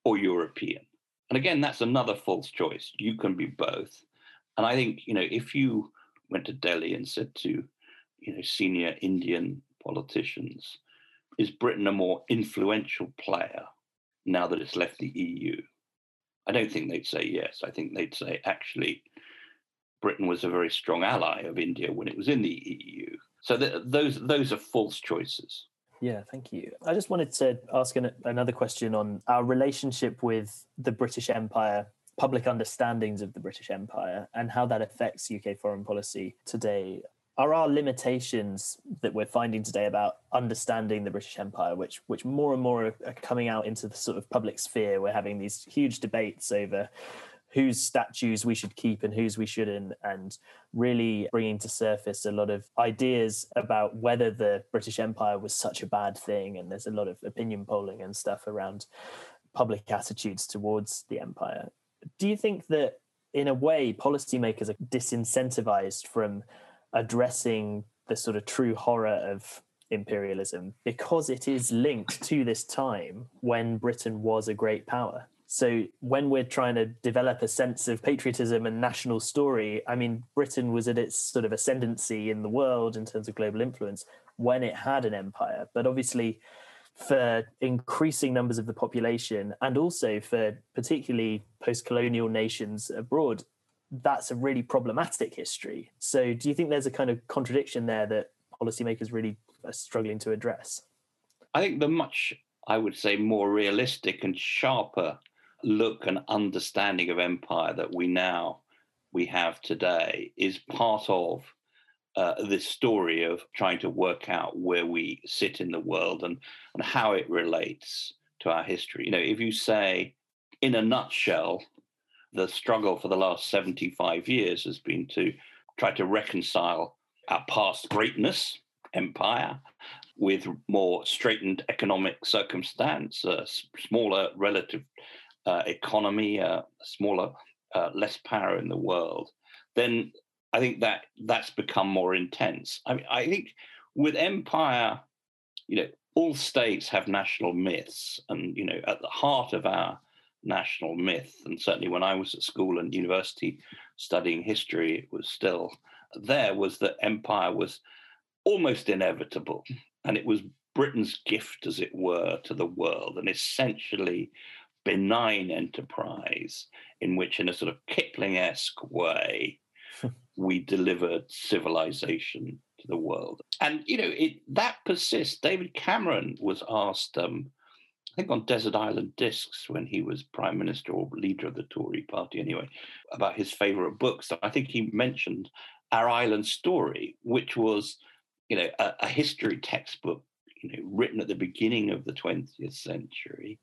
or European. And again, that's another false choice. You can be both. And I think, you know, if you went to Delhi and said to, you know, senior Indian politicians, is Britain a more influential player now that it's left the EU? I don't think they'd say yes. I think they'd say actually Britain was a very strong ally of India when it was in the EU. So th- those those are false choices. Yeah, thank you. I just wanted to ask an, another question on our relationship with the British Empire, public understandings of the British Empire, and how that affects UK foreign policy today. Are our limitations that we're finding today about understanding the British Empire, which which more and more are, are coming out into the sort of public sphere? We're having these huge debates over whose statues we should keep and whose we shouldn't, and really bringing to surface a lot of ideas about whether the British Empire was such a bad thing. And there's a lot of opinion polling and stuff around public attitudes towards the empire. Do you think that, in a way, policymakers are disincentivized from addressing the sort of true horror of imperialism because it is linked to this time when Britain was a great power? So when we're trying to develop a sense of patriotism and national story, I mean, Britain was at its sort of ascendancy in the world in terms of global influence when it had an empire. But obviously, for increasing numbers of the population and also for particularly post colonial nations abroad, that's a really problematic history. So, do you think there's a kind of contradiction there that policymakers really are struggling to address? I think the much, I would say, more realistic and sharper look and understanding of empire that we now we have today is part of uh, this story of trying to work out where we sit in the world and, and how it relates to our history. You know, if you say, in a nutshell, the struggle for the last 75 years has been to try to reconcile our past greatness, empire, with more straitened economic circumstance, uh, smaller relative uh, economy, uh, smaller, uh, less power in the world, then I think that that's become more intense. I mean, I think with empire, you know, all states have national myths, and you know, at the heart of our national myth, and certainly when I was at school and university studying history, it was still there was that empire was almost inevitable, and it was Britain's gift, as it were, to the world, and essentially benign enterprise in which, in a sort of Kipling esque way, we delivered civilization to the world. And, you know, it, that persists. David Cameron was asked, um, I think on Desert Island Discs when he was prime minister or leader of the Tory party anyway, about his favorite books. I think he mentioned Our Island Story, which was, you know, a, a history textbook, you know, written at the beginning of the 20th century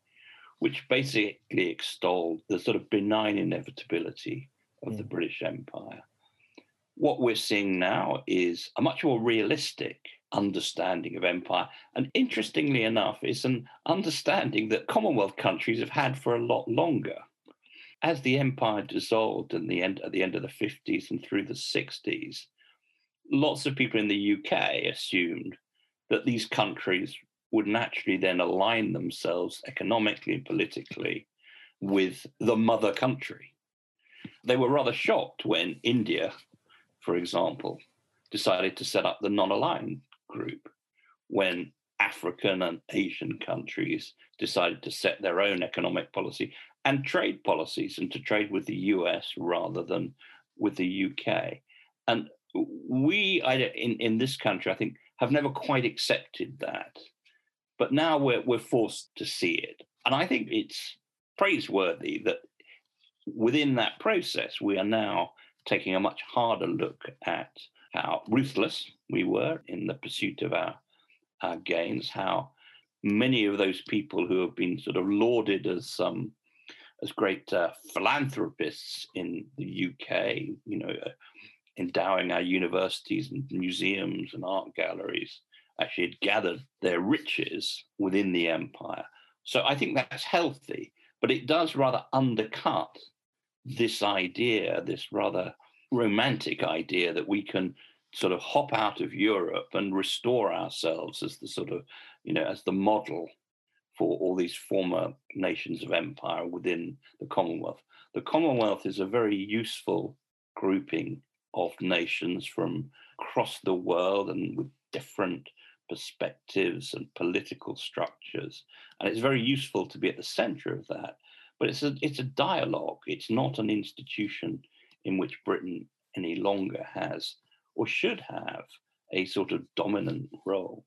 which basically extolled the sort of benign inevitability of the British Empire. What we're seeing now is a much more realistic understanding of empire. And interestingly enough, it's an understanding that Commonwealth countries have had for a lot longer. As the empire dissolved in the end, at the end of the 50s and through the 60s, lots of people in the UK assumed that these countries would naturally then align themselves economically and politically with the mother country. They were rather shocked when India, for example, decided to set up the non aligned group, when African and Asian countries decided to set their own economic policy and trade policies and to trade with the US rather than with the UK. And we, in, in this country, I think, have never quite accepted that. But now we're, we're forced to see it. And I think it's praiseworthy that within that process, we are now taking a much harder look at how ruthless we were in the pursuit of our, our gains, how many of those people who have been sort of lauded as um, as great uh, philanthropists in the UK, you know, uh, endowing our universities and museums and art galleries, actually had gathered their riches within the empire. So I think that's healthy, but it does rather undercut this idea, this rather romantic idea that we can sort of hop out of Europe and restore ourselves as the sort of, you know, as the model for all these former nations of empire within the Commonwealth. The Commonwealth is a very useful grouping of nations from across the world and with different perspectives and political structures. And it's very useful to be at the center of that. But it's a, it's a dialogue, it's not an institution in which Britain any longer has or should have a sort of dominant role.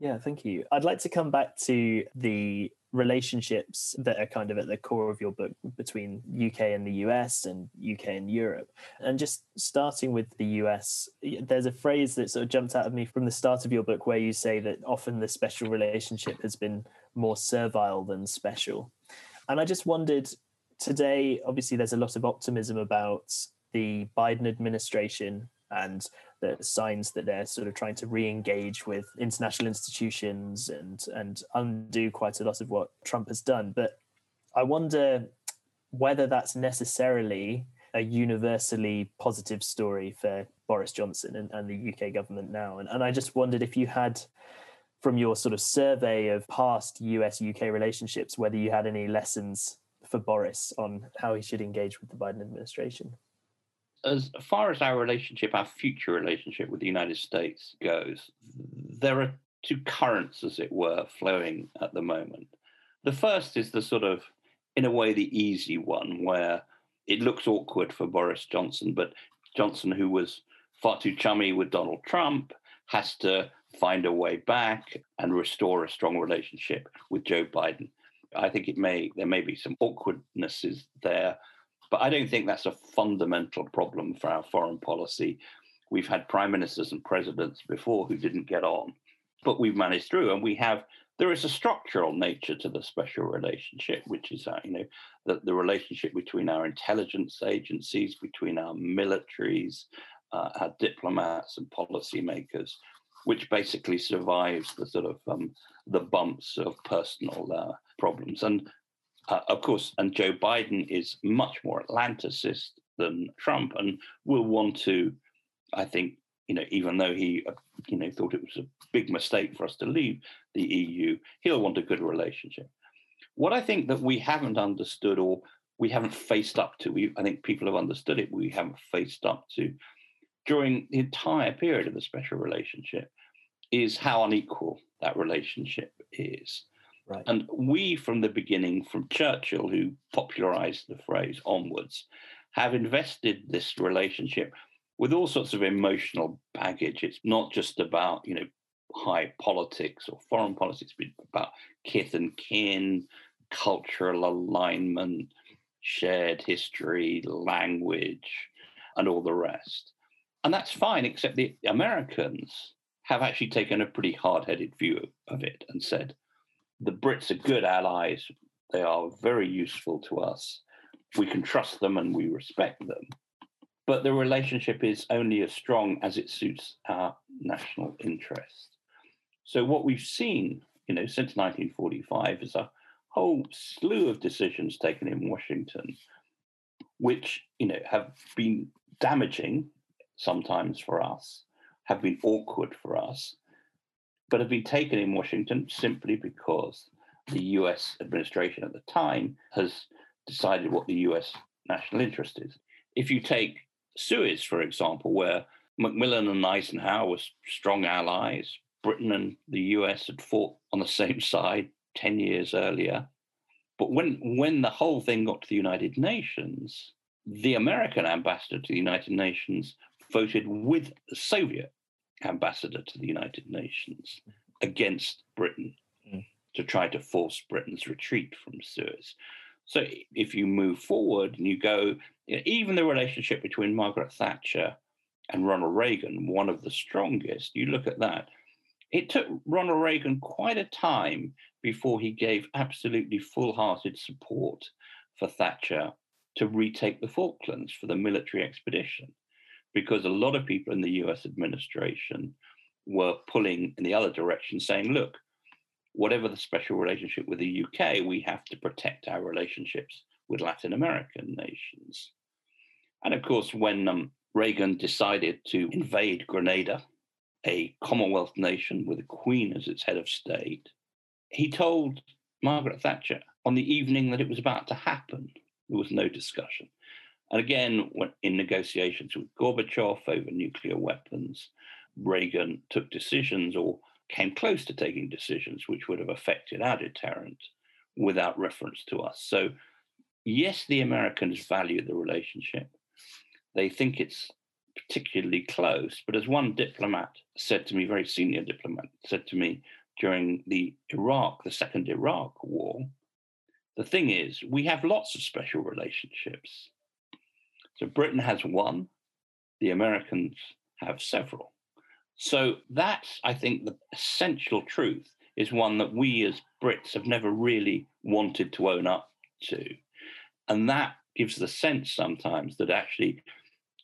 Yeah, thank you. I'd like to come back to the relationships that are kind of at the core of your book between UK and the US and UK and Europe. And just starting with the US, there's a phrase that sort of jumped out of me from the start of your book where you say that often the special relationship has been more servile than special. And I just wondered today, obviously, there's a lot of optimism about the Biden administration and the signs that they're sort of trying to re-engage with international institutions and and undo quite a lot of what Trump has done. But I wonder whether that's necessarily a universally positive story for Boris Johnson and, and the UK government now. And, and I just wondered if you had from your sort of survey of past US UK relationships, whether you had any lessons for Boris on how he should engage with the Biden administration as far as our relationship, our future relationship with the United States goes, there are two currents, as it were, flowing at the moment. The first is the sort of, in a way, the easy one, where it looks awkward for Boris Johnson, but Johnson, who was far too chummy with Donald Trump, has to find a way back and restore a strong relationship with Joe Biden. I think it may there may be some awkwardnesses there but I don't think that's a fundamental problem for our foreign policy. We've had prime ministers and presidents before who didn't get on, but we've managed through, and we have. There is a structural nature to the special relationship, which is, uh, you know, the, the relationship between our intelligence agencies, between our militaries, uh, our diplomats and policymakers, which basically survives the sort of um, the bumps of personal uh, problems. And uh, of course, and Joe Biden is much more Atlanticist than Trump and will want to, I think, you know, even though he, uh, you know, thought it was a big mistake for us to leave the EU, he'll want a good relationship. What I think that we haven't understood or we haven't faced up to, we, I think people have understood it, we haven't faced up to during the entire period of the special relationship is how unequal that relationship is. Right. And we, from the beginning, from Churchill, who popularized the phrase onwards, have invested this relationship with all sorts of emotional baggage. It's not just about, you know, high politics or foreign politics, but about kith and kin, cultural alignment, shared history, language, and all the rest. And that's fine, except the Americans have actually taken a pretty hard headed view of it and said, the Brits are good allies. They are very useful to us. We can trust them and we respect them. But the relationship is only as strong as it suits our national interest. So what we've seen, you know, since 1945 is a whole slew of decisions taken in Washington, which, you know, have been damaging sometimes for us, have been awkward for us, but have been taken in Washington simply because the US administration at the time has decided what the US national interest is. If you take Suez, for example, where Macmillan and Eisenhower were strong allies, Britain and the US had fought on the same side 10 years earlier. But when, when the whole thing got to the United Nations, the American ambassador to the United Nations voted with the Soviet ambassador to the United Nations against Britain mm. to try to force Britain's retreat from Suez. So if you move forward and you go, you know, even the relationship between Margaret Thatcher and Ronald Reagan, one of the strongest, you look at that. It took Ronald Reagan quite a time before he gave absolutely full hearted support for Thatcher to retake the Falklands for the military expedition because a lot of people in the US administration were pulling in the other direction, saying, look, whatever the special relationship with the UK, we have to protect our relationships with Latin American nations. And of course, when um, Reagan decided to invade Grenada, a Commonwealth nation with a queen as its head of state, he told Margaret Thatcher on the evening that it was about to happen. There was no discussion. And again, in negotiations with Gorbachev over nuclear weapons, Reagan took decisions or came close to taking decisions which would have affected our deterrent without reference to us. So, yes, the Americans value the relationship. They think it's particularly close. But as one diplomat said to me, very senior diplomat, said to me during the Iraq, the second Iraq war, the thing is, we have lots of special relationships. So Britain has one, the Americans have several. So that's, I think, the essential truth is one that we as Brits have never really wanted to own up to. And that gives the sense sometimes that actually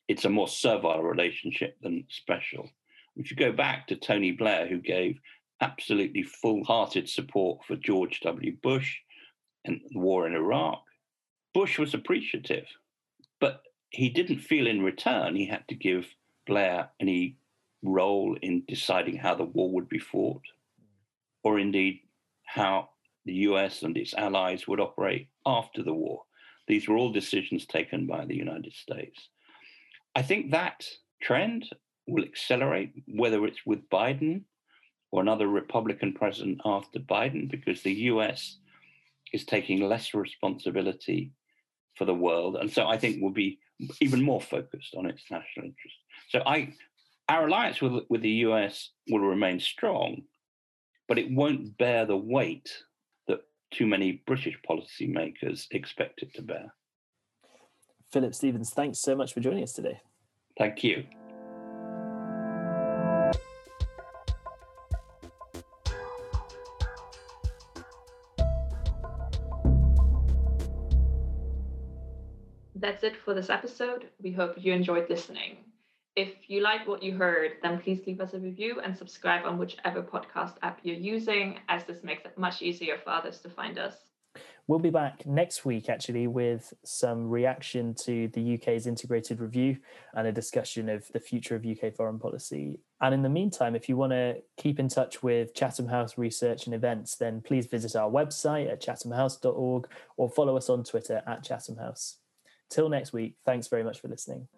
it's a more servile relationship than special. If you go back to Tony Blair, who gave absolutely full hearted support for George W. Bush and the war in Iraq, Bush was appreciative, but he didn't feel in return he had to give Blair any role in deciding how the war would be fought, or indeed how the US and its allies would operate after the war. These were all decisions taken by the United States. I think that trend will accelerate, whether it's with Biden or another Republican president after Biden, because the US is taking less responsibility for the world. And so I think will be even more focused on its national interest. So I our alliance with, with the US will remain strong, but it won't bear the weight that too many British policymakers expect it to bear. Philip Stephens, thanks so much for joining us today. Thank you. That's it for this episode. We hope you enjoyed listening. If you like what you heard, then please leave us a review and subscribe on whichever podcast app you're using, as this makes it much easier for others to find us. We'll be back next week actually with some reaction to the UK's integrated review and a discussion of the future of UK foreign policy. And in the meantime, if you want to keep in touch with Chatham House research and events, then please visit our website at chathamhouse.org or follow us on Twitter at Chatham House. Till next week, thanks very much for listening.